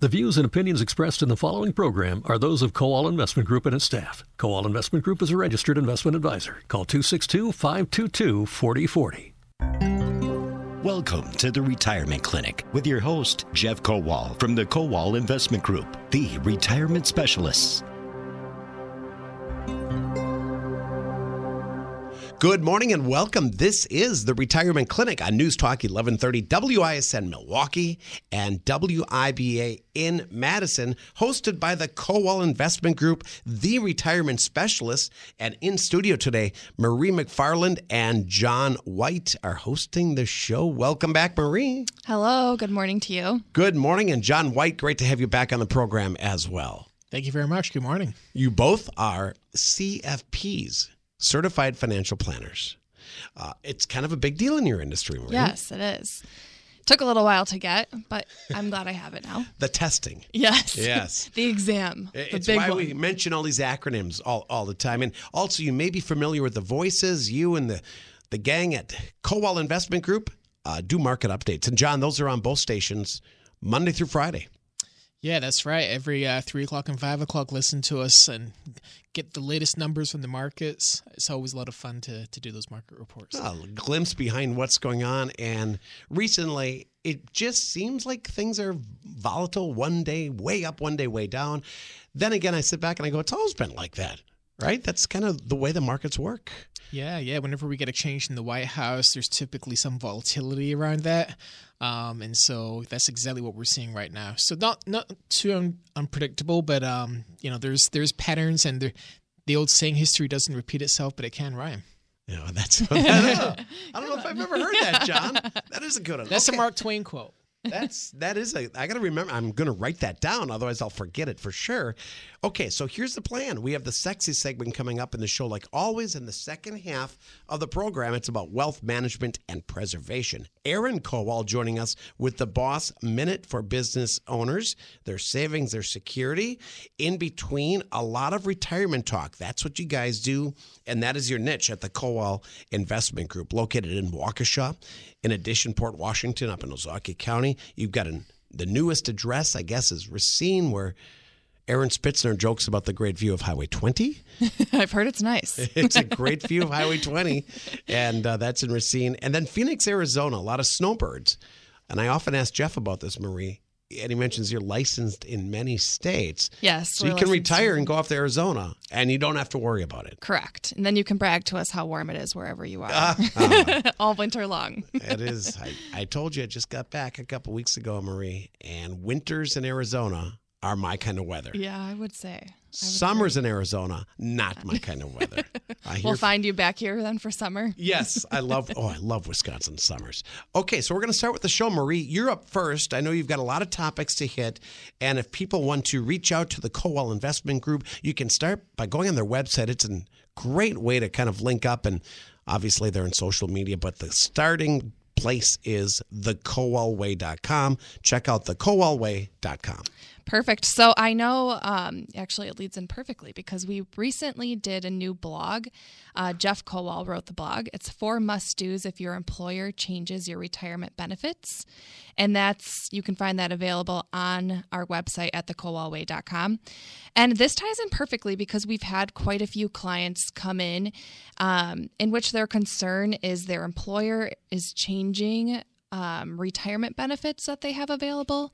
The views and opinions expressed in the following program are those of Kowal Investment Group and its staff. Kowal Investment Group is a registered investment advisor. Call 262 522 4040. Welcome to the Retirement Clinic with your host, Jeff Kowal from the Kowal Investment Group, the retirement specialists. Good morning and welcome. This is the Retirement Clinic on News Talk 1130 WISN Milwaukee and WIBA in Madison, hosted by the Kowal Investment Group, the retirement specialist. And in studio today, Marie McFarland and John White are hosting the show. Welcome back, Marie. Hello, good morning to you. Good morning. And John White, great to have you back on the program as well. Thank you very much. Good morning. You both are CFPs certified financial planners. Uh, it's kind of a big deal in your industry, Marie. Yes, it is. Took a little while to get, but I'm glad I have it now. The testing. Yes. Yes. the exam. The it's big why one. we mention all these acronyms all, all the time. And also, you may be familiar with the voices, you and the, the gang at Kowal Investment Group uh, do market updates. And John, those are on both stations Monday through Friday. Yeah, that's right. Every uh, three o'clock and five o'clock, listen to us and get the latest numbers from the markets. It's always a lot of fun to, to do those market reports. A glimpse behind what's going on. And recently, it just seems like things are volatile one day way up, one day way down. Then again, I sit back and I go, it's always been like that, right? That's kind of the way the markets work. Yeah, yeah. Whenever we get a change in the White House, there's typically some volatility around that, um, and so that's exactly what we're seeing right now. So not not too un- unpredictable, but um, you know, there's there's patterns, and there, the old saying, "History doesn't repeat itself, but it can rhyme." Yeah, that's. I don't know if I've ever heard that, John. That is a good one. That's Okay. a Mark Twain quote. That's that is a. I got to remember. I'm going to write that down, otherwise I'll forget it for sure. Okay, so here's the plan. We have the sexy segment coming up in the show, like always. In the second half of the program, it's about wealth management and preservation. Aaron Kowal joining us with the Boss Minute for business owners, their savings, their security. In between, a lot of retirement talk. That's what you guys do, and that is your niche at the Kowal Investment Group, located in Waukesha. In addition, Port Washington, up in Ozaukee County, you've got an, the newest address, I guess, is Racine, where Aaron Spitzner jokes about the great view of Highway 20. I've heard it's nice. It's a great view of Highway 20, and uh, that's in Racine. And then Phoenix, Arizona, a lot of snowbirds. And I often ask Jeff about this, Marie, and he mentions you're licensed in many states. Yes, So you can retire and go off to Arizona, and you don't have to worry about it. Correct. And then you can brag to us how warm it is wherever you are Ah, all winter long. It is. I, I told you I just got back a couple weeks ago, Marie, and winters in Arizona are my kind of weather. yeah, I would say. I would Summers in Arizona, not my kind of weather. We'll find you back here then for summer. Yes, I love. Oh, I love Wisconsin summers. Okay, so we're going to start with the show, Marie. You're up first. I know you've got a lot of topics to hit, and if people want to reach out to the Kowal Investment Group, you can start by going on their website. It's a great way to kind of link up, and obviously they're in social media, but the starting place is thekowalway.com. Check out thekowalway.com. Perfect. So I know, um, actually, it leads in perfectly because we recently did a new blog. Uh, Jeff Kowal wrote the blog. It's four must dos if your employer changes your retirement benefits. And that's, you can find that available on our website at thekowalway.com. And this ties in perfectly because we've had quite a few clients come in um, in which their concern is their employer is changing um, retirement benefits that they have available.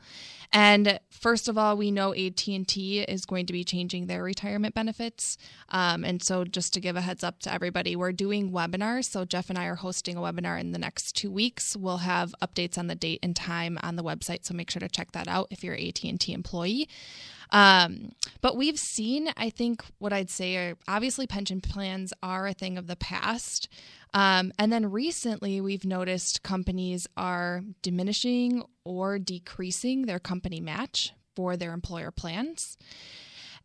And first of all, we know AT&T is going to be changing their retirement benefits. Um, and so just to give a heads up to everybody, we're doing webinars. So Jeff and I are hosting a webinar in the next two weeks. We'll have updates on the date and time on the website. So make sure to check that out if you're an AT&T employee. Um, but we've seen, I think, what I'd say are obviously pension plans are a thing of the past. Um, and then recently, we've noticed companies are diminishing or decreasing their company match for their employer plans.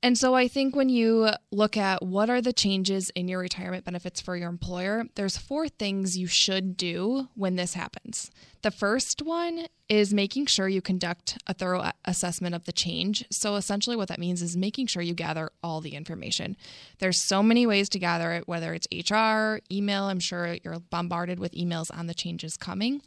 And so I think when you look at what are the changes in your retirement benefits for your employer, there's four things you should do when this happens. The first one is making sure you conduct a thorough assessment of the change. So essentially what that means is making sure you gather all the information. There's so many ways to gather it, whether it's HR, email, I'm sure you're bombarded with emails on the changes coming.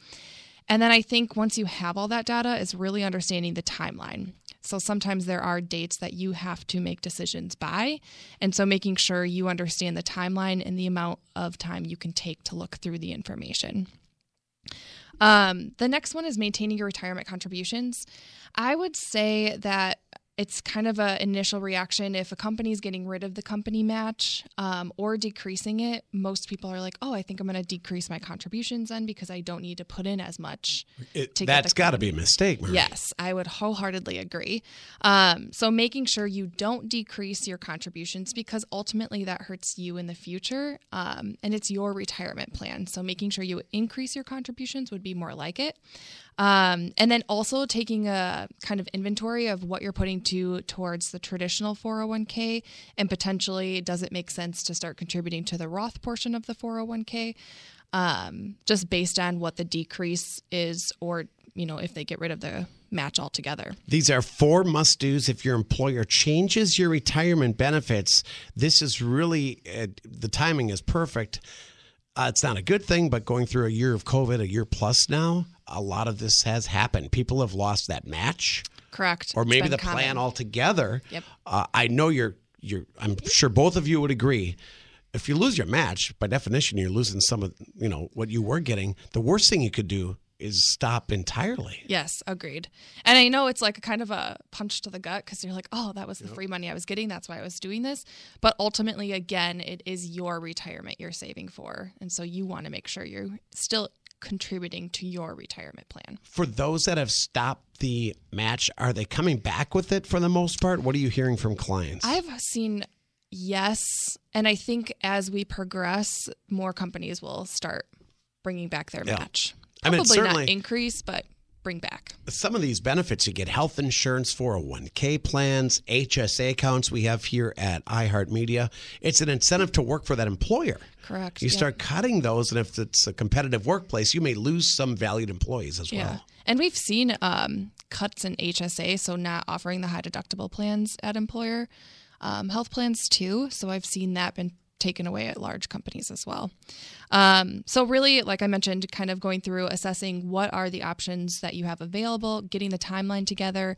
And then I think once you have all that data, is really understanding the timeline. So sometimes there are dates that you have to make decisions by. And so making sure you understand the timeline and the amount of time you can take to look through the information. Um, the next one is maintaining your retirement contributions. I would say that it's kind of an initial reaction if a company is getting rid of the company match um, or decreasing it most people are like oh i think i'm going to decrease my contributions then because i don't need to put in as much It, that's got to be a mistake, Mary. Yes, I would wholeheartedly agree. Um, so making sure you don't decrease your contributions because ultimately that hurts you in the future, um, and it's your retirement plan. So making sure you increase your contributions would be more like it. Um, and then also taking a kind of inventory of what you're putting to towards the traditional 401k and potentially does it make sense to start contributing to the Roth portion of the 401k um, just based on what the decrease is or you know if they get rid of the match altogether. These are four must dos if your employer changes your retirement benefits. This is really, uh, the timing is perfect. Uh, it's not a good thing, but going through a year of COVID, a year plus now, a lot of this has happened. People have lost that match, Correct. or maybe the common. plan altogether. Yep. Uh, I know you're, you're, I'm sure both of you would agree. If you lose your match, by definition, you're losing some of, you know, what you were getting. The worst thing you could do is stop entirely. Yes, agreed. And I know it's like a kind of a punch to the gut because you're like, oh, that was the free money I was getting. That's why I was doing this. But ultimately, again, it is your retirement you're saving for. And so you want to make sure you're still contributing to your retirement plan. for those that have stopped the match, are they coming back with it for the most part? What are you hearing from clients? I've seen yes. And I think as we progress, more companies will start bringing back their Yeah. match. I mean, Probably certainly- not increase, but bring back. Some of these benefits you get health insurance, 401k plans, HSA accounts we have here at iHeartMedia. It's an incentive to work for that employer. Correct. You Yep. start cutting those, and if it's a competitive workplace, you may lose some valued employees as Yeah. well. And we've seen um, cuts in HSA, so not offering the high deductible plans at employer um, health plans too. So I've seen that been taken away at large companies as well. Um, so really, like I mentioned, kind of going through assessing what are the options that you have available, getting the timeline together,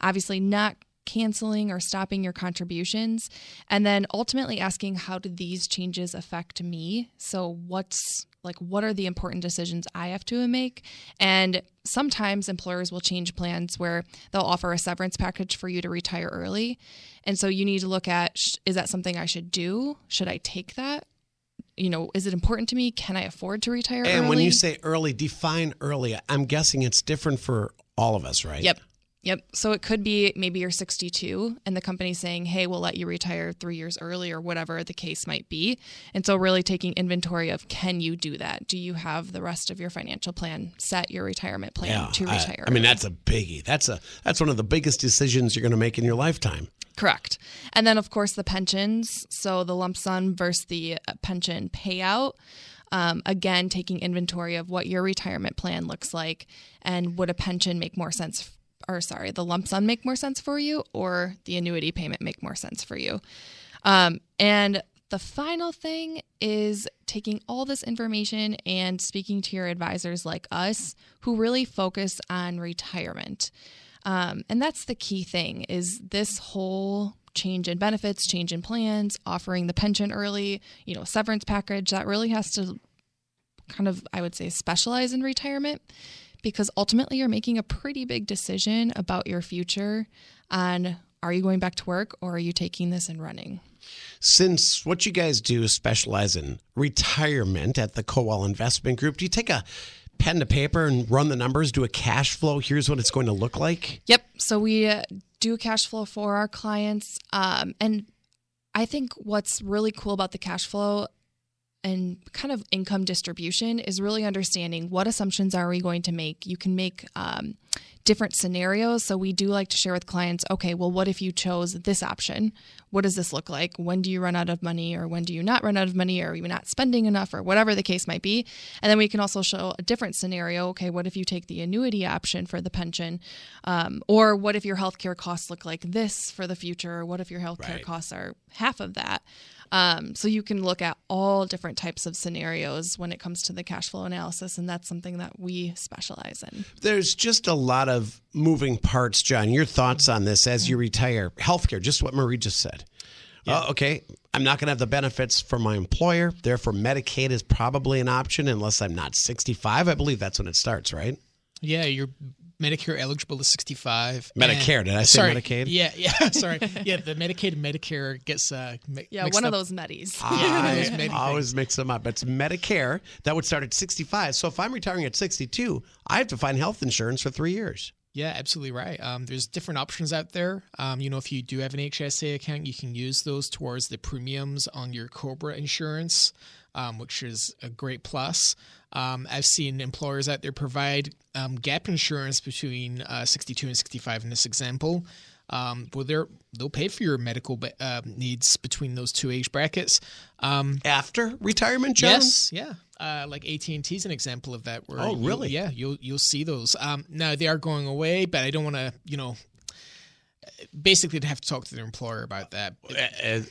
obviously not canceling or stopping your contributions and then ultimately asking how do these changes affect me? So what's like what are the important decisions i have to make? And sometimes employers will change plans where they'll offer a severance package for you to retire early. And so you need to look at is that something i should do? Should i take that? You know is it important to me? Can i afford to retire And early when you say early, define early. I'm guessing it's different for all of us, right? Yep. Yep. So it could be maybe you're 62 and the company's saying, hey, we'll let you retire three years early or whatever the case might be. And so, really taking inventory of can you do that? Do you have the rest of your financial plan set, your retirement plan to retire? I, mean, that's a biggie. That's a that's one of the biggest decisions you're going to make in your lifetime. Correct. And then, of course, the pensions. So the lump sum versus the uh, pension payout. Um, again, taking inventory of what your retirement plan looks like and would a pension make more sense, or sorry, the lump sum make more sense for you or the annuity payment make more sense for you? Um, and the final thing is taking all this information and speaking to your advisors like us who really focus on retirement. Um, and that's the key thing is this whole change in benefits, change in plans, offering the pension early, you know, severance package that really has to kind of, I would say, specialize in retirement because ultimately you're making a pretty big decision about your future on are you going back to work or are you taking this and running? Since what you guys do is specialize in retirement at the Kowal Investment Group, do you take a pen to paper and run the numbers, do a cash flow? Here's what it's going to look like. Yep. So we uh, do cash flow for our clients. Um, and I think what's really cool about the cash flow and kind of income distribution is really understanding what assumptions are we going to make. You can make um, different scenarios. So we do like to share with clients okay, well, what if you chose this option? What does this look like? When do you run out of money, or when do you not run out of money, or are you not spending enough, or whatever the case might be? And then we can also show a different scenario. Okay, what if you take the annuity option for the pension? Um, or what if your healthcare costs look like this for the future? Or what if your healthcare Right. costs are half of that? Um, so you can look at all different types of scenarios when it comes to the cash flow analysis, and that's something that we specialize in. There's just a lot of moving parts, John. Your thoughts on this as you retire? Healthcare, just what Marie just said. Uh, okay, I'm not going to have the benefits from my employer. Therefore, Medicaid is probably an option unless I'm not 65. I believe that's when it starts, right? Yeah, you're Medicare eligible to 65. Medicare, and, did I say sorry, Medicaid? Yeah, yeah, sorry. Yeah, the Medicaid and Medicare gets uh, mi- Yeah, mixed one of those medis. I many always mix them up. It's Medicare that would start at 65. So if I'm retiring at 62, I have to find health insurance for three years. Yeah, absolutely right. Um, there's different options out there. Um, you know, if you do have an HSA account, you can use those towards the premiums on your Cobra insurance, um, which is a great plus. Um, I've seen employers out there provide um, gap insurance between uh, 62 and 65 in this example. Um, well, they're they'll pay for your medical uh, needs between those two age brackets. Um, After retirement, John? Yes, yeah. Uh, like AT and T is an example of that. Where Oh, really? yeah, you'll you'll see those. Um, now they are going away, but I don't want to, you know, basically to have to talk to their employer about that.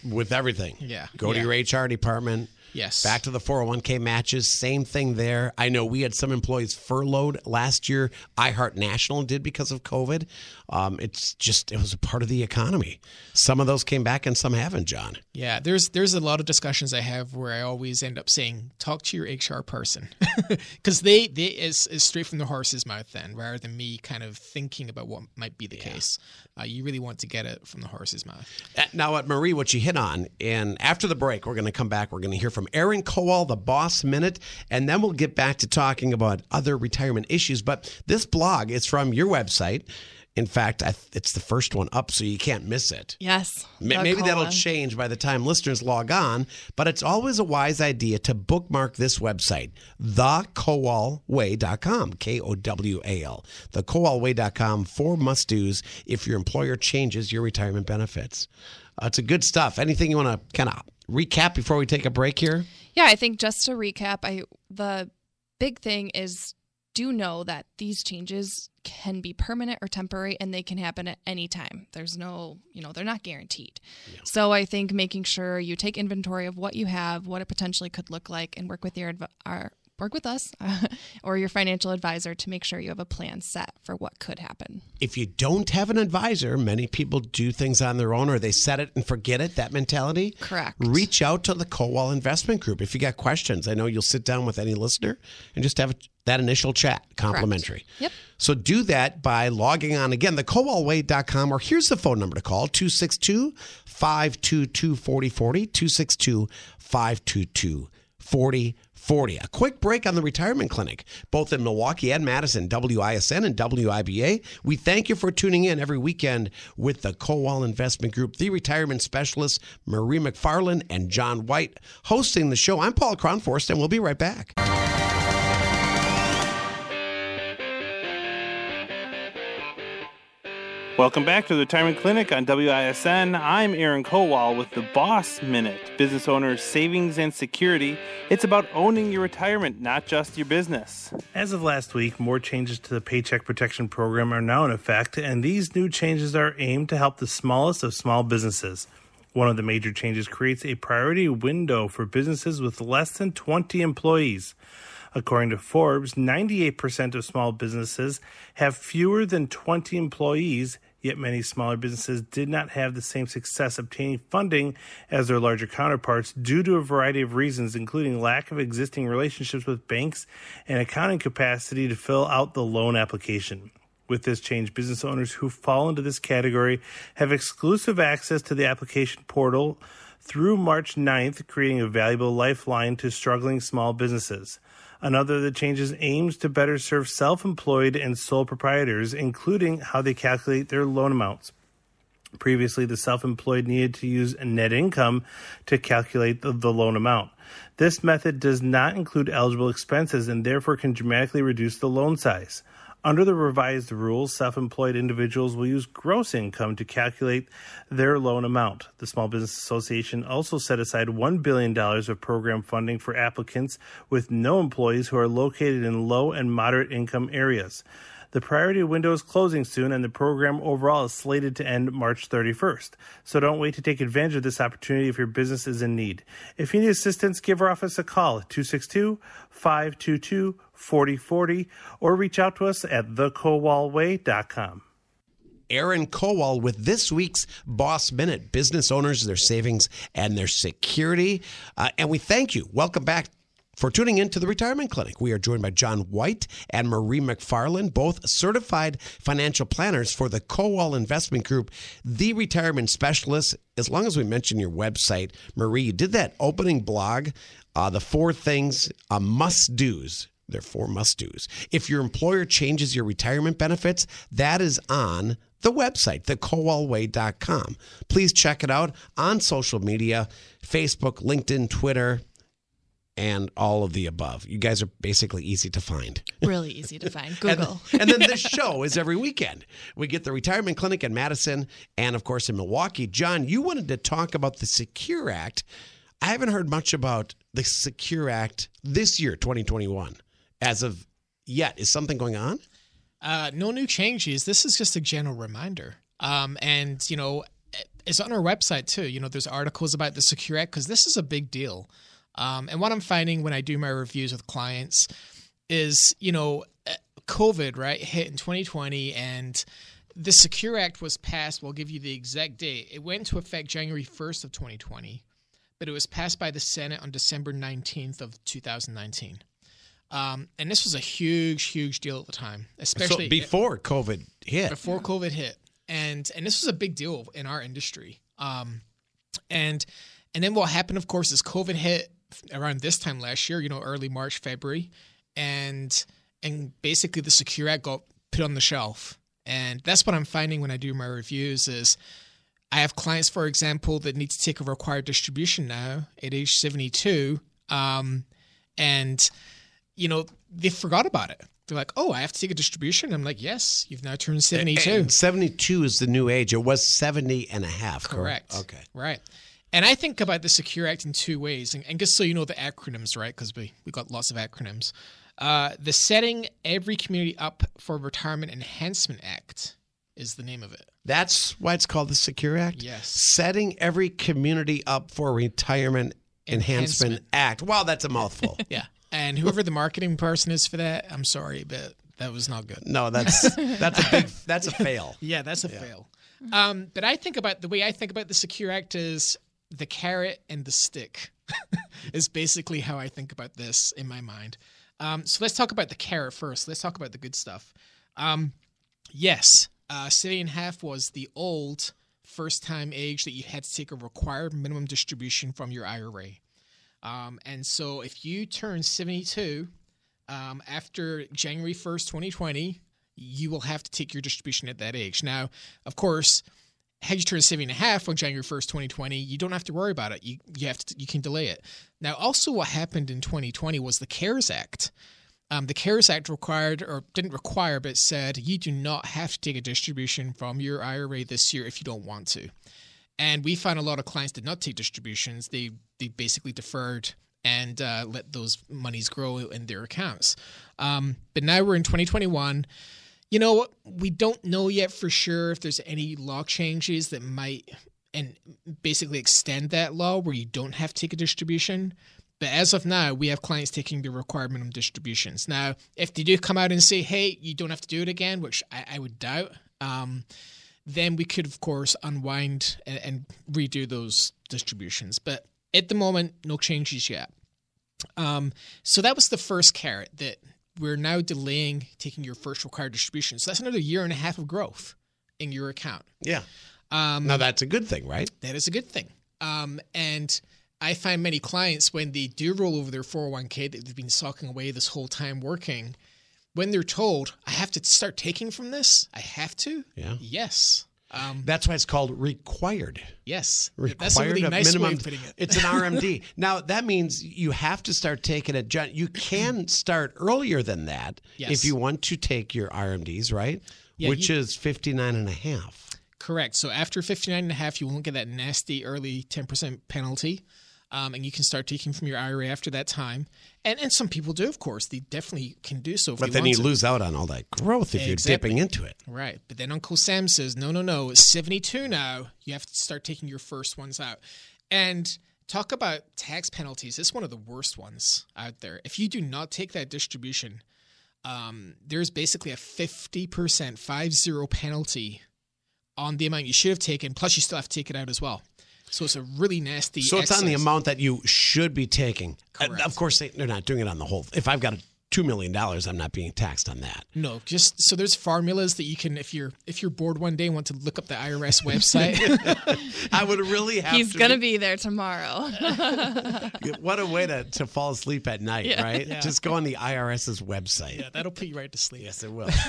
With everything. Yeah. Go to your HR department. Yes. Back to the 401k matches, same thing there. I know we had some employees furloughed last year. iHeart National did because of COVID. Um, it's just, it was a part of the economy. Some of those came back and some haven't, John. Yeah, there's there's a lot of discussions I have where I always end up saying, talk to your HR person, because they they is is straight from the horse's mouth then, rather than me kind of thinking about what might be the case. Uh, you really want to get it from the horse's mouth. Uh, Now, at Marie, what you hit on, and after the break, we're going to come back. We're going to hear from Aaron Kowal, the Boss Minute, and then we'll get back to talking about other retirement issues. But this blog is from your website. In fact, I, it's the first one up, so you can't miss it. Yes. The Maybe that'll change by the time listeners log on, but it's always a wise idea to bookmark this website, thekowalway.com, K O W A L. Thekowalway.com for must do's if your employer changes your retirement benefits. Uh, it's a good stuff. Anything you want to kind of recap before we take a break here? Yeah, I think just to recap, I the big thing is do know that these changes can be permanent or temporary and they can happen at any time. There's no, you know, they're not guaranteed. So I think making sure you take inventory of what you have, what it potentially could look like and work with your our work with us or your financial advisor to make sure you have a plan set for what could happen. If you don't have an advisor, many people do things on their own or they set it and forget it, that mentality. Correct. Reach out to the Kowal Investment Group if you got questions. I know you'll sit down with any listener and just have that initial chat, complimentary. Yep. So do that by logging on again, thekowalway.com, or here's the phone number to call 262 522 4040. 262 522 4040. A quick break on the retirement clinic, both in Milwaukee and Madison, WISN and WIBA. We thank you for tuning in every weekend with the Kowal Investment Group, the retirement specialists, Marie McFarland and John White, hosting the show. I'm Paul Kronforst, and we'll be right back. Welcome back to the Retirement Clinic on WISN. I'm Aaron Kowal with the Boss Minute, Business Owners Savings and Security. It's about owning your retirement, not just your business. As of last week, more changes to the Paycheck Protection Program are now in effect, and these new changes are aimed to help the smallest of small businesses. One of the major changes creates a priority window for businesses with less than 20 employees. According to Forbes, 98% of small businesses have fewer than 20 employees, yet many smaller businesses did not have the same success obtaining funding as their larger counterparts due to a variety of reasons, including lack of existing relationships with banks and accounting capacity to fill out the loan application. With this change, business owners who fall into this category have exclusive access to the application portal through March 9th, creating a valuable lifeline to struggling small businesses. Another of the changes aims to better serve self employed and sole proprietors, including how they calculate their loan amounts. Previously, the self employed needed to use net income to calculate the, the loan amount. This method does not include eligible expenses and therefore can dramatically reduce the loan size. Under the revised rules, self employed individuals will use gross income to calculate their loan amount. The Small Business Association also set aside $1 billion of program funding for applicants with no employees who are located in low and moderate income areas. The priority window is closing soon, and the program overall is slated to end March 31st. So don't wait to take advantage of this opportunity if your business is in need. If you need assistance, give our office a call at 262 522 4040 or reach out to us at thekowalway.com. Aaron Kowal with this week's Boss Minute business owners, their savings, and their security. Uh, and we thank you. Welcome back for tuning in to the Retirement Clinic. We are joined by John White and Marie McFarland, both certified financial planners for the Kowal Investment Group, the retirement specialist. As long as we mention your website, Marie, you did that opening blog, uh, the four things, uh, must do's. They're four must do's. If your employer changes your retirement benefits, that is on the website, thekowalway.com. Please check it out on social media Facebook, LinkedIn, Twitter, and all of the above. You guys are basically easy to find. Really easy to find. Google. and, and then this show is every weekend. We get the retirement clinic in Madison and, of course, in Milwaukee. John, you wanted to talk about the Secure Act. I haven't heard much about the Secure Act this year, 2021, as of yet. Is something going on? Uh, no new changes. This is just a general reminder. Um, and, you know, it's on our website too. You know, there's articles about the Secure Act because this is a big deal. Um, and what I'm finding when I do my reviews with clients is, you know, COVID, right, hit in 2020 and the Secure Act was passed. We'll give you the exact date. It went into effect January 1st of 2020, but it was passed by the Senate on December 19th of 2019. Um, and this was a huge, huge deal at the time, especially so before COVID hit. Before COVID hit, and and this was a big deal in our industry. Um, and and then what happened, of course, is COVID hit around this time last year. You know, early March, February, and and basically the Secure Act got put on the shelf. And that's what I'm finding when I do my reviews is I have clients, for example, that need to take a required distribution now at age 72. Um, and you know, they forgot about it. They're like, oh, I have to take a distribution. I'm like, yes, you've now turned 72. And 72 is the new age. It was 70 and a half, correct? correct. Okay. Right. And I think about the Secure Act in two ways. And, and just so you know the acronyms, right? Because we, we got lots of acronyms. Uh, the Setting Every Community Up for Retirement Enhancement Act is the name of it. That's why it's called the Secure Act? Yes. Setting every community up for retirement enhancement, Enhancement. act. Wow, that's a mouthful. Yeah. And whoever the marketing person is for that, I'm sorry, but that was not good. no, that's that's a big that's a fail. Yeah, that's a fail. Um, but I think about the way I think about the Secure Act is the carrot and the stick is basically how I think about this in my mind. Um, so let's talk about the carrot first. Let's talk about the good stuff. Um, yes, uh, city and half was the old first time age that you had to take a required minimum distribution from your IRA. Um, and so if you turn 72 um, after January 1st, 2020, you will have to take your distribution at that age. Now, of course, had you turn 70 and a half on January 1st, 2020, you don't have to worry about it. You, you have to, you can delay it. Now, also what happened in 2020 was the CARES Act. Um, the CARES Act required, or didn't require, but said you do not have to take a distribution from your IRA this year if you don't want to. And we found a lot of clients did not take distributions. They they basically deferred and uh, let those monies grow in their accounts. Um, but now we're in 2021. You know, we don't know yet for sure if there's any law changes that might and basically extend that law where you don't have to take a distribution. But as of now, we have clients taking the required minimum distributions. Now, if they do come out and say, "Hey, you don't have to do it again," which I, I would doubt, um, then we could, of course, unwind and, and redo those distributions. But at the moment, no changes yet. Um, so that was the first carrot that we're now delaying taking your first required distribution. So that's another year and a half of growth in your account. Yeah. Um, Now that's a good thing, right? that is a good thing. Um, and I find many clients when they do roll over their 401k that they've been socking away this whole time working, when they're told, I have to start taking from this, I have to. Yeah. Yes. Um, That's why it's called required. yes. Required That's a really nice way minimum. of putting it. It's an RMD. now that means you have to start taking it. You can start earlier than that Yes. if you want to take your RMDs, right? Yeah, Which you- is 59 and a half. Correct. So after 59 and a half, you won't get that nasty early 10% penalty. Um, and you can start taking from your IRA after that time. And and some people do, of course. They definitely can do so. If But then you to. lose out on all that growth if you're dipping into it. Right. But then Uncle Sam says, no, no, no, it's 72 now. You have to start taking your first ones out. And talk about tax penalties. It's one of the worst ones out there. If you do not take that distribution, um, there's basically a 50%, 5 0 penalty on the amount you should have taken, plus you still have to take it out as well. So it's a really nasty. So it's on the amount that you should be taking. Uh, Of course, they, they're not doing it on the whole. If I've got a two million dollars, I'm not being taxed on that. No, just so there's formulas that you can if you're if you're bored one day and want to look up the IRS website. I would really have. He's to gonna be there tomorrow. What a way to, to fall asleep at night, Yeah. right? Yeah. Just go on the IRS's website. yeah, that'll put you right to sleep. Yes, it will.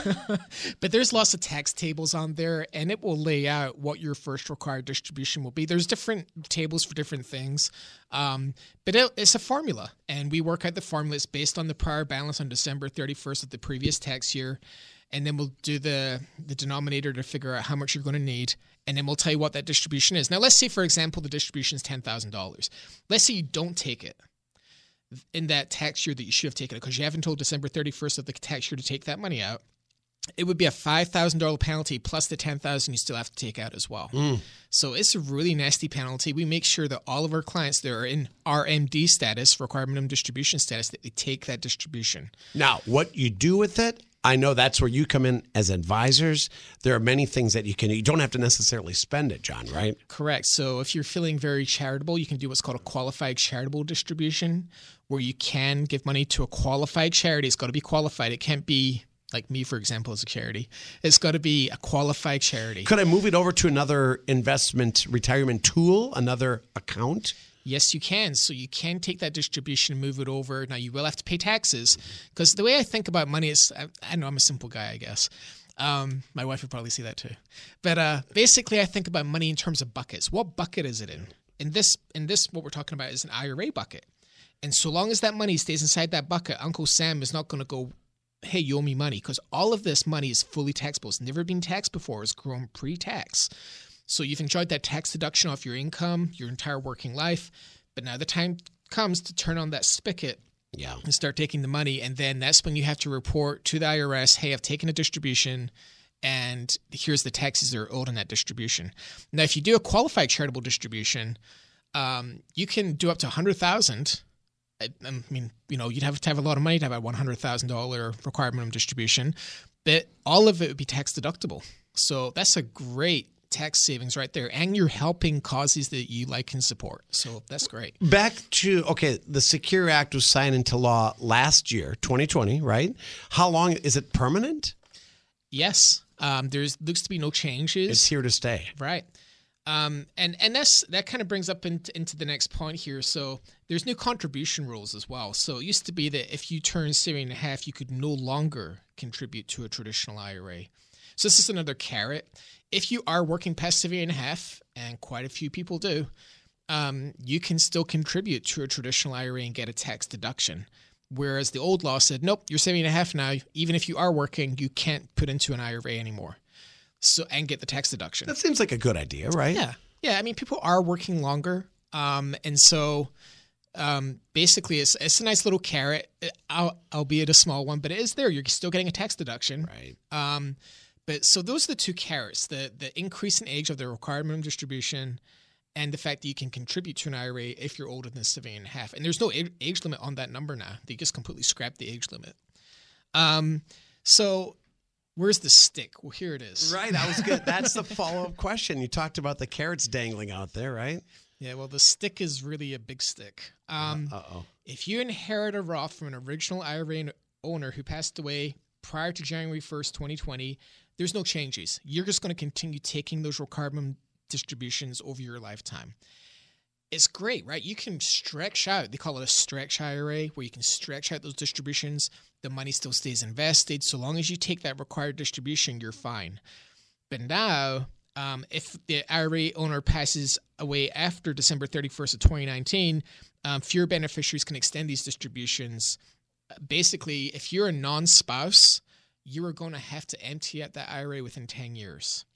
But there's lots of tax tables on there, and it will lay out what your first required distribution will be. There's different tables for different things, um, but it, it's a formula, and we work out the formula. It's based on the prior balance on December 31st of the previous tax year, and then we'll do the the denominator to figure out how much you're going to need, and then we'll tell you what that distribution is. Now, let's say, for example, the distribution is ten thousand dollars. Let's say you don't take it in that tax year that you should have taken it because you haven't told December 31st of the tax year to take that money out it would be a five thousand dollar penalty plus the ten thousand you still have to take out as well. Hmm. So it's a really nasty penalty. We make sure that all of our clients that are in RMD status, required minimum distribution status, that they take that distribution. now, what you do with it, I know that's where you come in as advisors. There are many things that you can. You don't have to necessarily spend it, John. Right? Correct. So if you're feeling very charitable, you can do what's called a qualified charitable distribution, where you can give money to a qualified charity. It's got to be qualified. It can't be like me, for example, as a charity. It's got to be a qualified charity. Could I move it over to another investment retirement tool, another account? Yes, you can. So you can take that distribution and move it over. Now you will have to pay taxes because the way I think about money is, I, I know I'm a simple guy, I guess. Um, my wife would probably see that too. But uh, basically, I think about money in terms of buckets. What bucket is it in? In this, in this, what we're talking about is an IRA bucket. And so long as that money stays inside that bucket, Uncle Sam is not going to go, hey, you owe me money because all of this money is fully taxable. It's never been taxed before. It's grown pre-tax. So you've enjoyed that tax deduction off your income your entire working life, but now the time comes to turn on that spigot Yeah. and start taking the money, and then that's when you have to report to the IRS, "Hey, I've taken a distribution, and here's the taxes that are owed on that distribution." Now, if you do a qualified charitable distribution, um, you can do up to hundred thousand. I, I mean, you know, you'd have to have a lot of money to have a one hundred thousand dollar required minimum distribution, but all of it would be tax deductible. So that's a great tax savings right there, and you're helping causes that you like and support. So that's great. Back to okay, the Secure Act was signed into law last year, 2020, right? How long is it permanent? Yes, um, there's looks to be no changes. It's here to stay. Right. Um, and and that's that kind of brings up into, into the next point here. So there's new contribution rules as well. So it used to be that if you turn seven and a half, you could no longer contribute to a traditional IRA. So this is another carrot. If you are working past seven and a half, and quite a few people do, um, you can still contribute to a traditional IRA and get a tax deduction. Whereas the old law said, nope, you're seven and a half now. Even if you are working, you can't put into an IRA anymore. So and get the tax deduction. That seems like a good idea, right? Yeah, yeah. I mean, people are working longer, um, and so um, basically, it's it's a nice little carrot, uh, albeit a small one, but it is there. You're still getting a tax deduction, Right. um, but so those are the two carrots: the the increase in age of the required minimum distribution, and the fact that you can contribute to an IRA if you're older than seven and a half. And there's no age, age limit on that number now. They just completely scrapped the age limit. Um, so where's the stick? Well, here it is. Right. That was good. That's the follow up question. You talked about the carrots dangling out there, right? Yeah, well, the stick is really a big stick. Um, Uh oh. if you inherit a Roth from an original IRA owner who passed away prior to January 1st, 2020, there's no changes. You're just going to continue taking those minimum distributions over your lifetime. It's great, right? You can stretch out, they call it a stretch IRA, where you can stretch out those distributions. The money still stays invested. So long as you take that required distribution, you're fine. But now, um, if the IRA owner passes away after December 31st of 2019, um, fewer beneficiaries can extend these distributions. Basically, if you're a non-spouse, you are going to have to empty out that IRA within 10 years.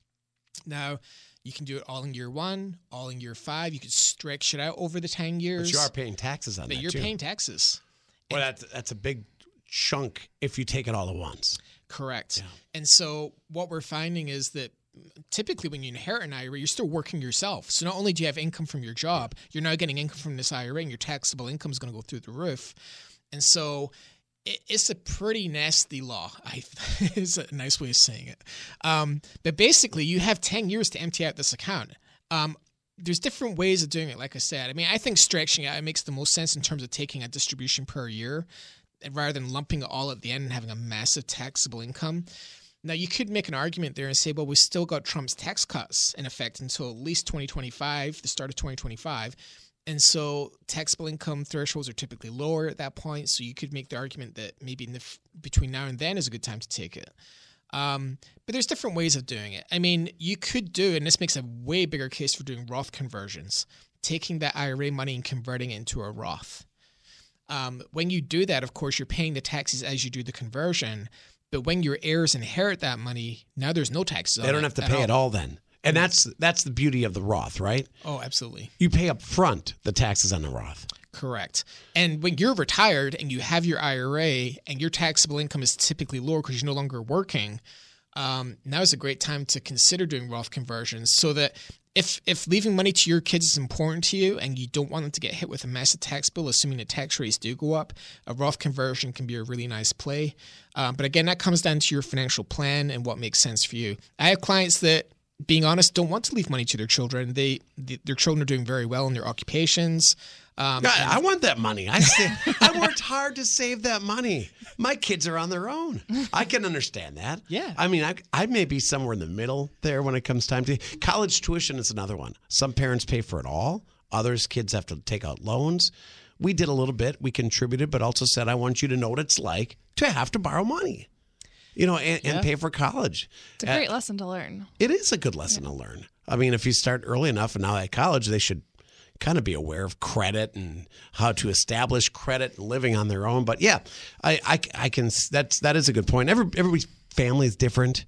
Now, You can do it all in year one, all in year five. You could stretch it out over the 10 years. But you are paying taxes on but that you're too. paying taxes. well, that's that's a big chunk if you take it all at once. Correct. And so what we're finding is that typically when you inherit an IRA, you're still working yourself. So not only do you have income from your job, you're now getting income from this IRA and your taxable income is going to go through the roof. And so it's a pretty nasty law. I is a nice way of saying it. Um, but basically, you have 10 years to empty out this account. Um, there's different ways of doing it. Like I said, I mean, I think stretching it makes the most sense in terms of taking a distribution per year rather than lumping it all at the end and having a massive taxable income. Now, you could make an argument there and say, well, we've still got Trump's tax cuts in effect until at least 2025, the start of 2025. And so taxable income thresholds are typically lower at that point. So you could make the argument that maybe the between now and then is a good time to take it. Um, but there's different ways of doing it. I mean, you could do, and this makes a way bigger case for doing Roth conversions, taking that IRA money and converting it into a Roth. Um, when you do that, of course, you're paying the taxes as you do the conversion. But when your heirs inherit that money, now there's no taxes. They on don't have to at pay it all then. And that's that's the beauty of the Roth, right? Oh, absolutely. You pay up front the taxes on the Roth. Correct. And when you're retired and you have your IRA and your taxable income is typically lower because you're no longer working, um, now is a great time to consider doing Roth conversions so that if if leaving money to your kids is important to you and you don't want them to get hit with a massive tax bill, assuming the tax rates do go up, a Roth conversion can be a really nice play. Um, but again, that comes down to your financial plan and what makes sense for you. I have clients that being honest, don't want to leave money to their children. They, they their children are doing very well in their occupations. Um, God, I want that money. I sa- I worked hard to save that money. My kids are on their own. I can understand that. Yeah. I mean, I, I may be somewhere in the middle there when it comes time to college tuition is another one. Some parents pay for it all. Others kids have to take out loans. We did a little bit. We contributed, but also said, I want you to know what it's like to have to borrow money. You know, and, and pay for college. It's a great lesson to learn. It is a good lesson to learn. I mean, if you start early enough and now at college, they should kind of be aware of credit and how to establish credit and living on their own. But yeah, I, I, I can, that's, that is a good point. Every, everybody's family is different.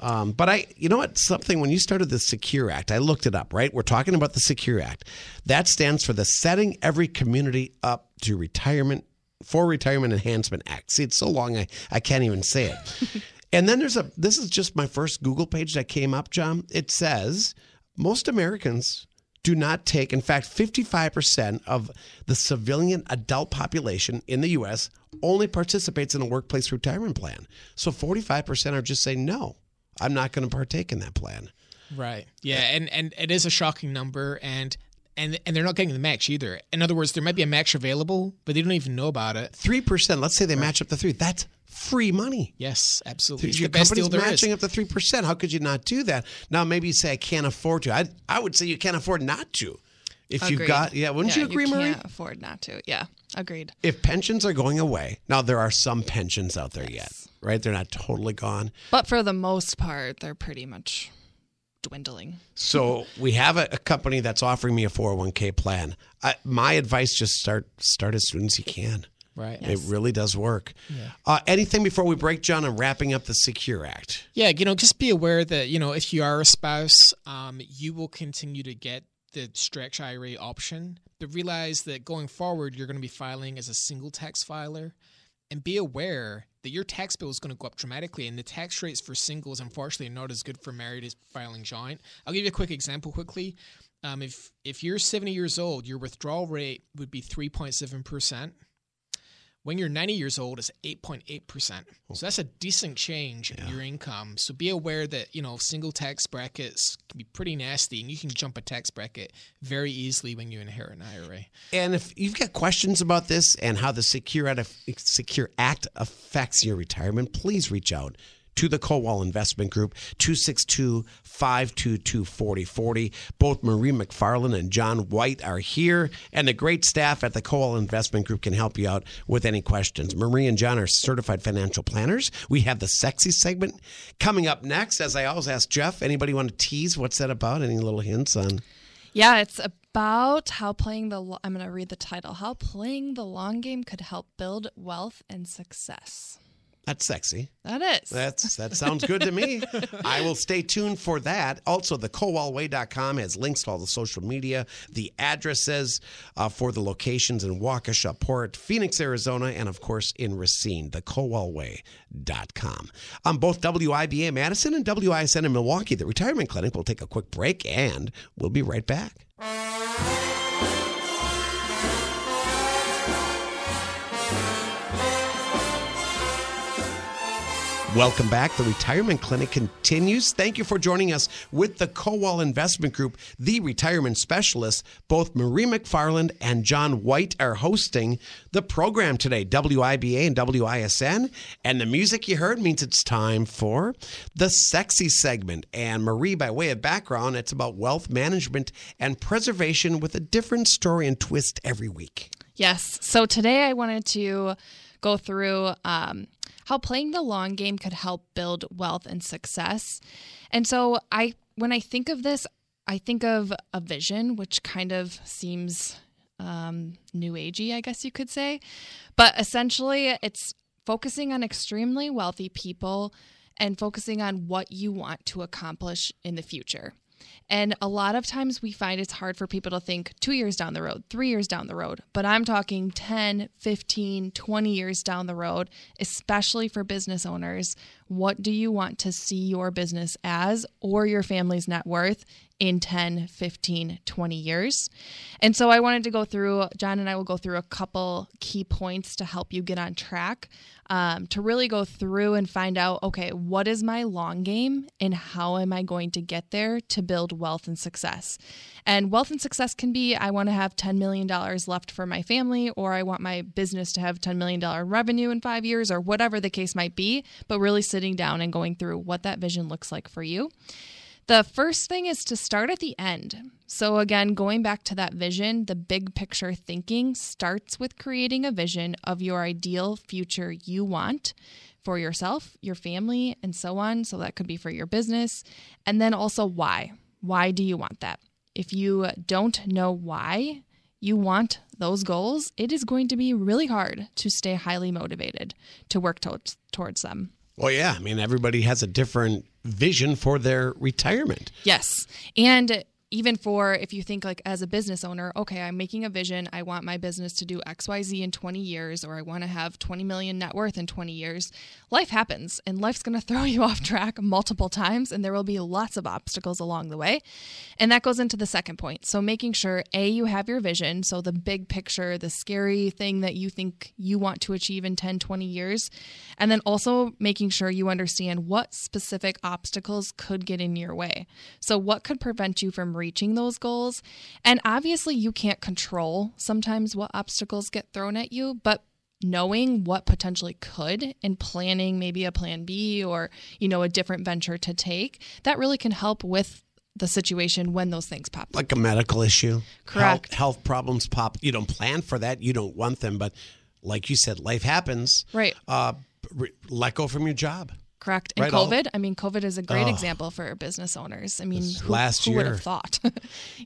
Um, but I, you know what, something, when you started the Secure Act, I looked it up, right? We're talking about the Secure Act. That stands for the Setting Every Community Up to Retirement for Retirement Enhancement Act. See, it's so long I, I can't even say it. and then there's a this is just my first Google page that came up, John. It says most Americans do not take, in fact, 55% of the civilian adult population in the US only participates in a workplace retirement plan. So 45% are just saying, no, I'm not going to partake in that plan. Right. Yeah, and and it is a shocking number, and and and they're not getting the match either. In other words, there might be a match available, but they don't even know about it. 3%, let's say they match up to three. That's free money. Yes, absolutely. It's Your the company's there is. matching up to three percent. How could you not do that? Now, maybe you say I can't afford to. I I would say you can't afford not to. If you've got, yeah, wouldn't Yeah, you agree, you Marie? can't afford not to. Yeah, agreed. If pensions are going away, now there are some pensions out there yet, right? They're not totally gone. But for the most part, they're pretty much dwindling. So we have a, a company that's offering me a 401k plan. I, my advice: just start start as soon as you can. Right. It really does work. Uh, anything before we break, John? I'm wrapping up the Secure Act. Yeah, you know, just be aware that you know if you are a spouse, um, you will continue to get the stretch IRA option, but realize that going forward, you're going to be filing as a single tax filer, and be aware that your tax bill is going to go up dramatically, and the tax rates for singles, unfortunately, are not as good for married as filing joint. I'll give you a quick example quickly. Um, if if you're 70 years old, your withdrawal rate would be 3.7 percent. When you're 90 years old, it's 8.8%. So that's a decent change in your income. So be aware that, you know, single tax brackets can be pretty nasty and you can jump a tax bracket very easily when you inherit an IRA. And if you've got questions about this and how the Secure Act affects your retirement, please reach out to the Kowal Investment Group, 262 522 4040. Both Marie McFarland and John White are here, and the great staff at the Kowal Investment Group can help you out with any questions. Marie and John are certified financial planners. We have the sexy segment coming up next. As I always ask Jeff, anybody want to tease? What's that about? Any little hints on? Yeah, it's about how playing the. I'm going to read the title. How playing the long game could help build wealth and success. That's sexy. That is. That's that sounds good to me. I will stay tuned for that. Also, the kowalway.com has links to all the social media, the addresses uh, for the locations in Waukesha, Port, Phoenix, Arizona, and of course in Racine, the kowalway.com. On both WIBA Madison and WISN in Milwaukee, the retirement clinic will take a quick break and we'll be right back. Welcome back. The Retirement Clinic continues. Thank you for joining us with the Kowal Investment Group, the retirement specialists. Both Marie McFarland and John White are hosting the program today, WIBA and WISN. And the music you heard means it's time for the sexy segment. And Marie, by way of background, it's about wealth management and preservation with a different story and twist every week. Yes. So today I wanted to go through um, how playing the long game could help build wealth and success. And so I when I think of this, I think of a vision, which kind of seems um, new agey, I guess you could say. But essentially, it's focusing on extremely wealthy people and focusing on what you want to accomplish in the future. And a lot of times we find it's hard for people to think two years down the road, three years down the road, but I'm talking 10, 15, 20 years down the road, especially for business owners. What do you want to see your business as or your family's net worth in 10, 15, 20 years. And so I wanted to go through, John and I will go through a couple key points to help you get on track um, to really go through and find out okay, what is my long game and how am I going to get there to build wealth and success? And wealth and success can be I want to have $10 million left for my family, or I want my business to have $10 million revenue in five years, or whatever the case might be, but really sitting down and going through what that vision looks like for you. The first thing is to start at the end. So, again, going back to that vision, the big picture thinking starts with creating a vision of your ideal future you want for yourself, your family, and so on. So, that could be for your business. And then also, why? Why do you want that? If you don't know why you want those goals, it is going to be really hard to stay highly motivated to work towards, towards them. Well, yeah. I mean, everybody has a different vision for their retirement. Yes. And even for if you think like as a business owner, okay, I'm making a vision. I want my business to do XYZ in 20 years, or I want to have 20 million net worth in 20 years. Life happens and life's going to throw you off track multiple times, and there will be lots of obstacles along the way. And that goes into the second point. So making sure A, you have your vision. So the big picture, the scary thing that you think you want to achieve in 10, 20 years. And then also making sure you understand what specific obstacles could get in your way. So what could prevent you from reaching those goals. And obviously, you can't control sometimes what obstacles get thrown at you, but knowing what potentially could and planning maybe a plan B or, you know, a different venture to take, that really can help with the situation when those things pop. Up. Like a medical issue. Correct. Health, health problems pop. You don't plan for that. You don't want them, but like you said, life happens. Right. Uh, re- let go from your job. Correct. And Right, all- COVID, I mean, COVID is a great example for business owners. I mean, who, last who would have thought?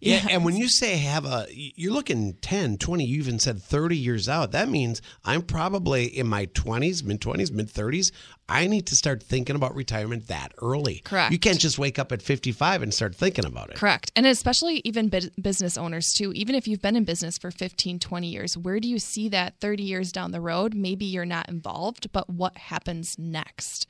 Yeah, and when you say have a, you're looking 10, 20, you even said 30 years out. That means I'm probably in my 20s, mid 20s, mid 30s. I need to start thinking about retirement that early. Correct. You can't just wake up at 55 and start thinking about it. Correct. And especially even business owners, too. Even if you've been in business for 15, 20 years, where do you see that 30 years down the road? Maybe you're not involved, but what happens next?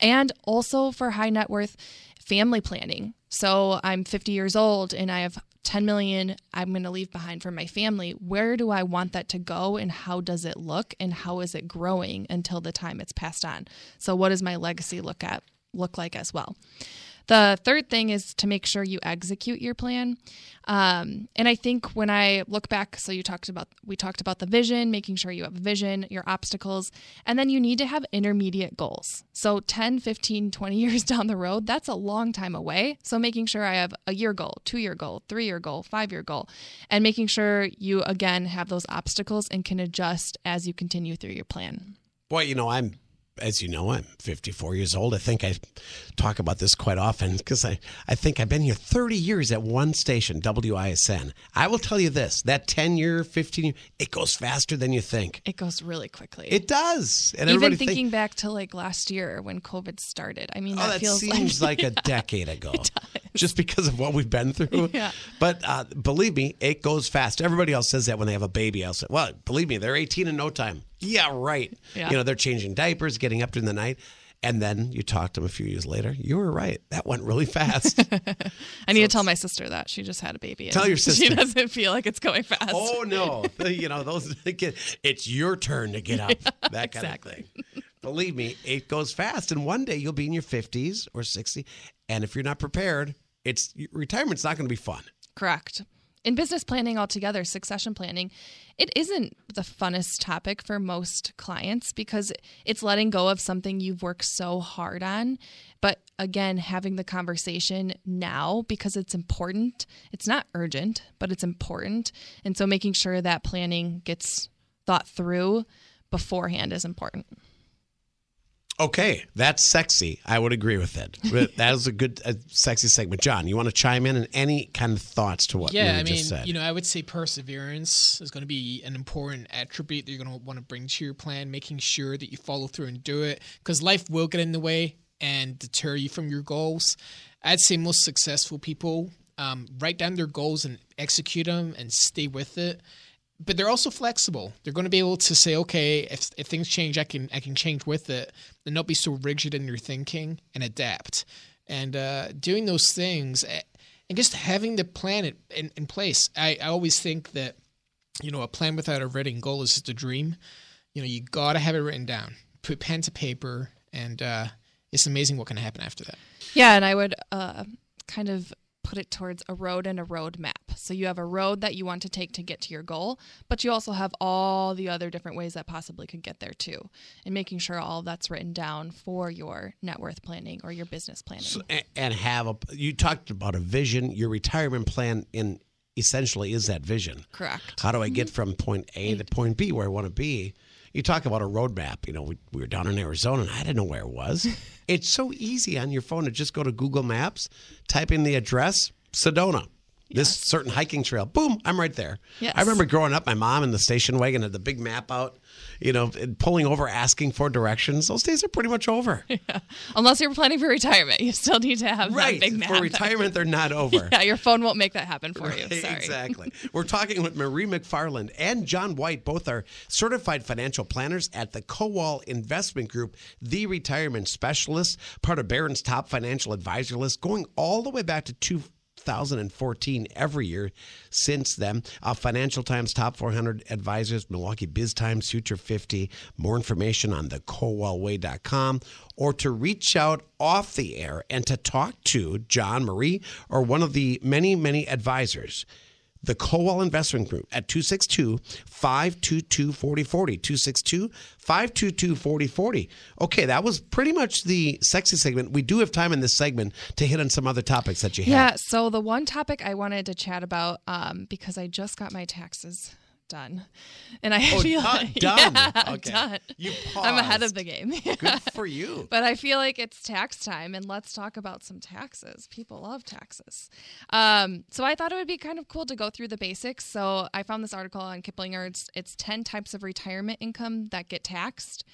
And also for high net worth family planning. So I'm 50 years old and I have 10 million I'm going to leave behind for my family. Where do I want that to go and how does it look and how is it growing until the time it's passed on? So what does my legacy look at look like as well? The third thing is to make sure you execute your plan. Um, and I think when I look back, so you talked about, we talked about the vision, making sure you have a vision, your obstacles, and then you need to have intermediate goals. So 10, 15, 20 years down the road, that's a long time away. So making sure I have a year goal, two year goal, three year goal, five year goal, and making sure you again have those obstacles and can adjust as you continue through your plan. Boy, you know, I'm as you know, I'm 54 years old. I think I talk about this quite often because I, I think I've been here 30 years at one station, WISN. I will tell you this that 10 year, 15 year, it goes faster than you think. It goes really quickly. It does. And Even thinking think, back to like last year when COVID started. I mean, oh, that, feels seems like, like, a decade ago. Just because of what we've been through. Yeah. But uh, believe me, it goes fast. Everybody else says that when they have a baby. I'll say, well, believe me, they're 18 in no time. Yeah, right. Yeah. You know, they're changing diapers, getting up during the night. And then you talk to them a few years later. You were right. That went really fast. I need to tell my sister that she just had a baby. Tell your sister. She doesn't feel like it's going fast. oh no, you know those. Kids it's your turn to get up. that kind exactly. of thing. Believe me, it goes fast, and one day you'll be in your 50s or 60, and if you're not prepared, it's retirement's not going to be fun. Correct. In business planning altogether, succession planning, it isn't the funnest topic for most clients because it's letting go of something you've worked so hard on. But again, having the conversation now because it's important. It's not urgent, but it's important. And so making sure that planning gets thought through beforehand is important. Okay, that's sexy. I would agree with it. But that is a good, uh, sexy segment. John, you want to chime in and any kind of thoughts to what yeah, Marie I mean, just said? you know, I would say perseverance is going to be an important attribute that you're going to want to bring to your plan, making sure that you follow through and do it because life will get in the way and deter you from your goals. I'd say most successful people um, write down their goals and execute them and stay with it. But they're also flexible. They're going to be able to say, okay, if, if things change, I can I can change with it, and not be so rigid in your thinking and adapt. And uh, doing those things eh, and just having the plan in, in, place. I, I always think that you know a plan without a written goal is just a dream. You know, you got to have it written down. Put pen to paper, and uh, it's amazing what can happen after that. Yeah, and I would uh, kind of put it towards a road and a road map. So you have a road that you want to take to get to your goal, but you also have all the other different ways that possibly could get there too, and making sure all that's written down for your net worth planning or your business planning. So- and have a. You talked about a vision. Your retirement plan in essentially is that vision. Correct. How do I get mm-hmm. from point A to point B where I want to be? You talk about a roadmap. You know, we, we were down in Arizona and I didn't know where it was. it's so easy on your phone to just go to Google Maps, type in the address, Sedona. This certain hiking trail, boom, I'm right there. Yes. I remember growing up, my mom in the station wagon had the big map out, you know, pulling over, asking for directions. Those days are pretty much over. Yeah. Unless you're planning for retirement, you still need to have right. that big map. For retirement, they're not over. yeah, your phone won't make that happen for you. Sorry. Exactly. We're talking with Marie McFarland and John White. Both are certified financial planners at the Kowal Investment Group, the retirement specialist, part of Barron's top financial advisor list, going all the way back to 2014 every year since then. Uh, Financial Times top 400 advisors, Milwaukee Biz Times Future 50. More information on the KowalWay.com or to reach out off the air and to talk to John Marie or one of the many, many advisors the Kowal Investment Group at 262 522 4040. 262 522 4040. Okay, that was pretty much the sexy segment. We do have time in this segment to hit on some other topics that you have. Yeah. So the one topic I wanted to chat about, um, because I just got my taxes done, and I Oh, feel done- like done. Yeah, Okay. done. You I'm ahead of the game. Good for you. But I feel like it's tax time, and let's talk about some taxes. People love taxes. Um, so I thought it would be kind of cool to go through the basics. So I found this article on Kiplinger. It's, it's 10 types of retirement income that get taxed.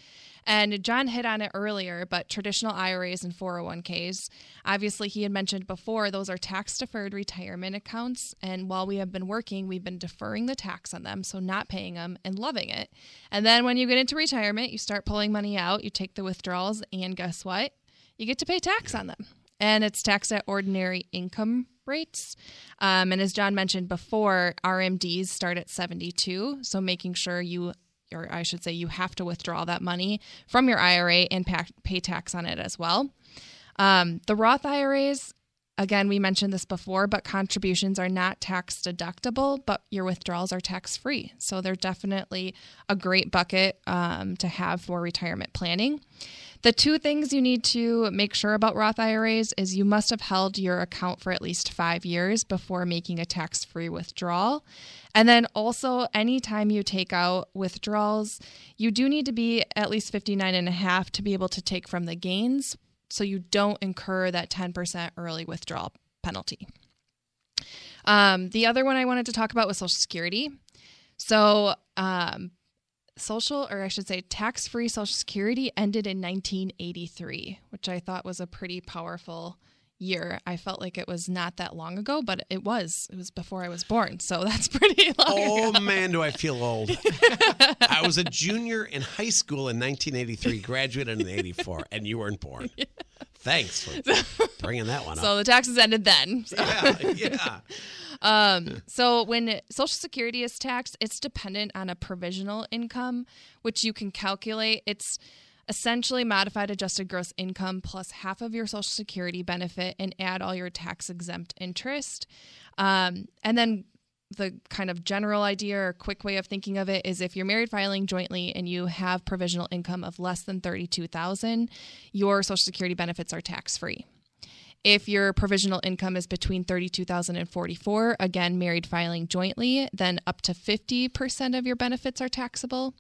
And John hit on it earlier, but traditional IRAs and 401ks, obviously, he had mentioned before, those are tax deferred retirement accounts. And while we have been working, we've been deferring the tax on them, so not paying them and loving it. And then when you get into retirement, you start pulling money out, you take the withdrawals, and guess what? You get to pay tax on them. And it's taxed at ordinary income rates. Um, and as John mentioned before, RMDs start at 72. So making sure you or I should say, you have to withdraw that money from your IRA and pa- pay tax on it as well. Um, the Roth IRAs, again, we mentioned this before, but contributions are not tax deductible, but your withdrawals are tax free. So they're definitely a great bucket um, to have for retirement planning. The two things you need to make sure about Roth IRAs is you must have held your account for at least five years before making a tax free withdrawal. And then also, anytime you take out withdrawals, you do need to be at least 59 and a half to be able to take from the gains so you don't incur that 10% early withdrawal penalty. Um, the other one I wanted to talk about was Social Security. So, um, social, or I should say, tax free Social Security ended in 1983, which I thought was a pretty powerful year. I felt like it was not that long ago, but it was. It was before I was born. So that's pretty long. Oh ago. man, do I feel old. I was a junior in high school in 1983, graduated in 84, and you weren't born. Thanks for bringing that one up. So the taxes ended then. So. Yeah, yeah. Um, so when Social Security is taxed, it's dependent on a provisional income, which you can calculate. It's essentially modified adjusted gross income plus half of your Social Security benefit and add all your tax exempt interest. Um, and then the kind of general idea or quick way of thinking of it is if you're married filing jointly and you have provisional income of less than 32,000, your social security benefits are tax free. If your provisional income is between 32,000 and 44, again married filing jointly, then up to 50% of your benefits are taxable.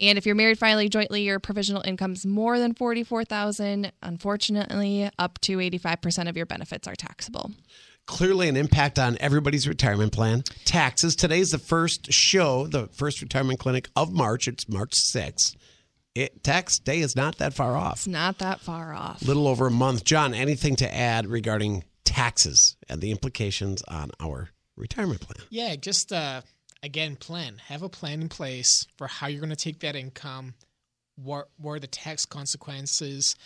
And if you're married filing jointly, your provisional income is more than 44,000, unfortunately, up to 85% of your benefits are taxable. Clearly, an impact on everybody's retirement plan. Taxes. Today's the first show, the first retirement clinic of March. It's March 6th. It, tax day is not that far off. It's not that far off. little over a month. John, anything to add regarding taxes and the implications on our retirement plan? Yeah, just uh, again, plan. Have a plan in place for how you're going to take that income. What what are the tax consequences?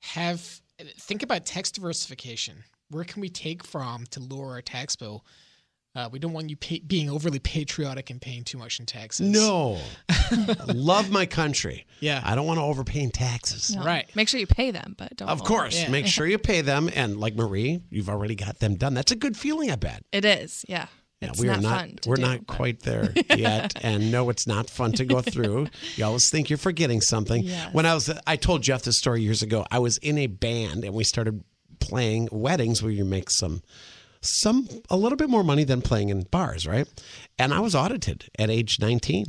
Have think about tax diversification. Where can we take from to lower our tax bill? Uh, we don't want you pay, being overly patriotic and paying too much in taxes. No. Love my country. Yeah. I don't want to overpay in taxes. No. Right. Make sure you pay them, but don't. Of course. Yeah. Make sure you pay them. And like Marie, you've already got them done. That's a good feeling, I bet. It is, yeah. Yeah, It's we not, are not fun. To we're do, not but- quite there yet and no it's not fun to go through you always think you're forgetting something Yes. when i was i told jeff this story years ago i was in a band and we started playing weddings where you make some some a little bit more money than playing in bars right? And i was audited at age 19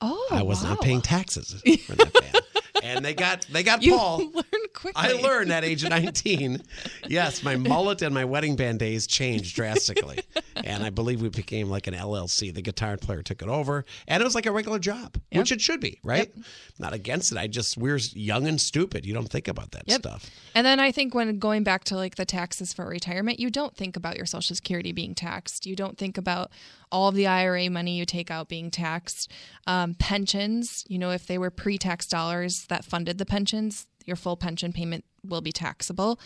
Oh, i was not paying taxes. For that band and they got they got You paul learn quickly. I learned at age 19. Yes, my mullet and my wedding band days changed drastically. and I believe we became like an LLC. The guitar player took it over, and it was like a regular job, which it should be, right? Not against it. I just, we're young and stupid. You don't think about that Yep. stuff. And then I think when going back to like the taxes for retirement, you don't think about your Social Security being taxed. You don't think about all of the IRA money you take out being taxed. Um, pensions, you know, if they were pre tax dollars that funded the pensions, your full pension payment will be taxable.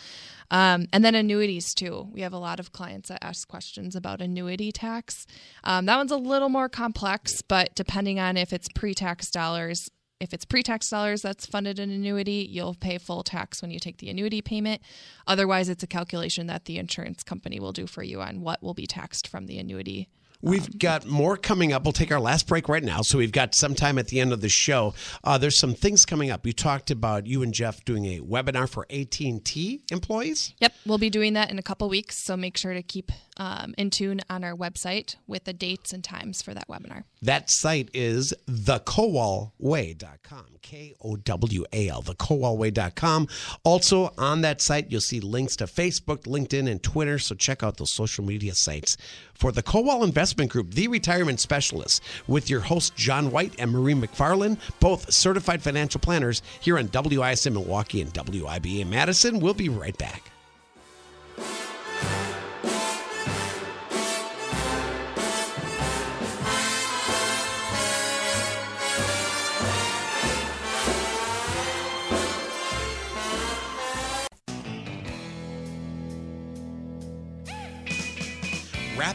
Um, and then annuities too. We have a lot of clients that ask questions about annuity tax. Um, that one's a little more complex, but depending on if it's pre tax dollars, if it's pre-tax dollars that's funded an annuity, you'll pay full tax when you take the annuity payment. Otherwise, it's a calculation that the insurance company will do for you on what will be taxed from the annuity. We've got more coming up. We'll take our last break right now. So we've got some time at the end of the show. Uh, there's some things coming up. You talked about you and Jeff doing a webinar for AT&T employees. Yep, we'll be doing that in a couple weeks, so make sure to keep um, in tune on our website with the dates and times for that webinar. That site is thekowalway.com. K O W A L, thekowalway.com. Also on that site, you'll see links to Facebook, LinkedIn, and Twitter. So check out those social media sites for the Kowal Investment Group, the retirement specialists, with your hosts, John White and Marie McFarland, both certified financial planners here on WISN Milwaukee and WIBA Madison. We'll be right back.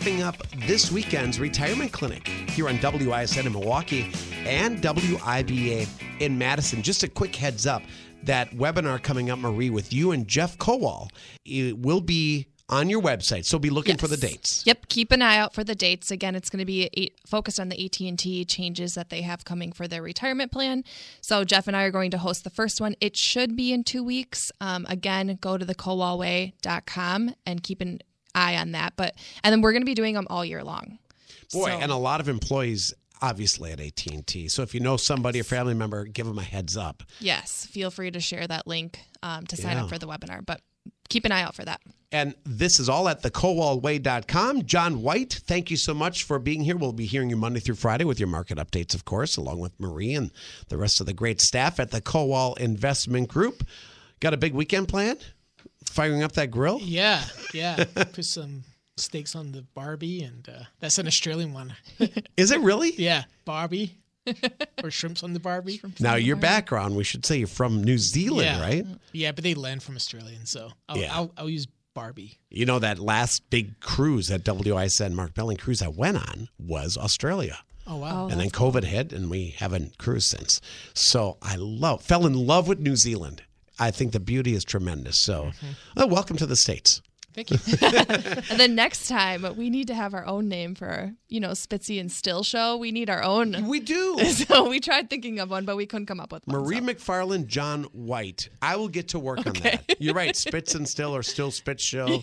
Wrapping up this weekend's retirement clinic here on WISN in Milwaukee and WIBA in Madison. Just a quick heads up that webinar coming up, Marie, with you and Jeff Kowal, it will be on your website. So be looking for the dates. Yep, keep an eye out for the dates. Again, it's going to be eight, focused on the AT&T changes that they have coming for their retirement plan. So Jeff and I are going to host the first one. It should be in two weeks. Um, again, go to the kowalway.com and keep an eye on that. But and then we're going to be doing them all year long. Boy, So- and a lot of employees obviously at AT&T. So if you know somebody, a family member, give them a heads up. Yes, feel free to share that link um, to sign Yeah. up for the webinar. But keep an eye out for that. And this is all at thekowalway.com. John White, thank you so much for being here. We'll be hearing you Monday through Friday with your market updates, of course, along with Marie and the rest of the great staff at the Kowal Investment Group. Got a big weekend planned? Firing up that grill? Yeah, yeah. Put some steaks on the Barbie, and uh, that's an Australian one. Is it really? Yeah, Barbie or shrimps on the Barbie. Now, your background, we should say you're from New Zealand, yeah. right? Yeah, but they land from Australian, so I'll, Yeah. I'll, I'll use Barbie. You know, that last big cruise, that WISN Mark Belling cruise I went on was Australia. Oh wow. and then COVID hit, and we haven't cruised since. So I love, fell in love with New Zealand. I think the beauty is tremendous. So, uh, welcome to the states. Thank you. And then next time, we need to have our own name for, you know, Spitzy and Still show. We need our own. We do. So we tried thinking of one, but we couldn't come up with one. Marie so. McFarland, John White. I will get to work on that. You're right. Spitz and Still or Still Spitz Show.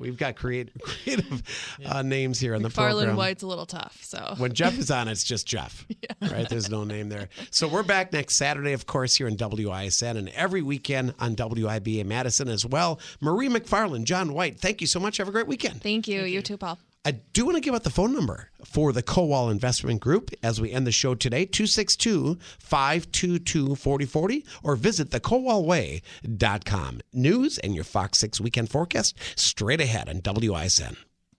We've got creative, creative uh, names here on the Farland program. White's a little tough. So When Jeff is on, it's just Jeff. Right? There's no name there. So we're back next Saturday, of course, here in WISN and every weekend on WIBA Madison as well. Marie McFarland, John White, thank you so much. Have a great weekend. thank you. you too, Paul. I do want to give out the phone number for the Kowal Investment Group as we end the show today 262 522 4040 or visit thekowalway.com. News and your Fox 6 weekend forecast straight ahead on WISN.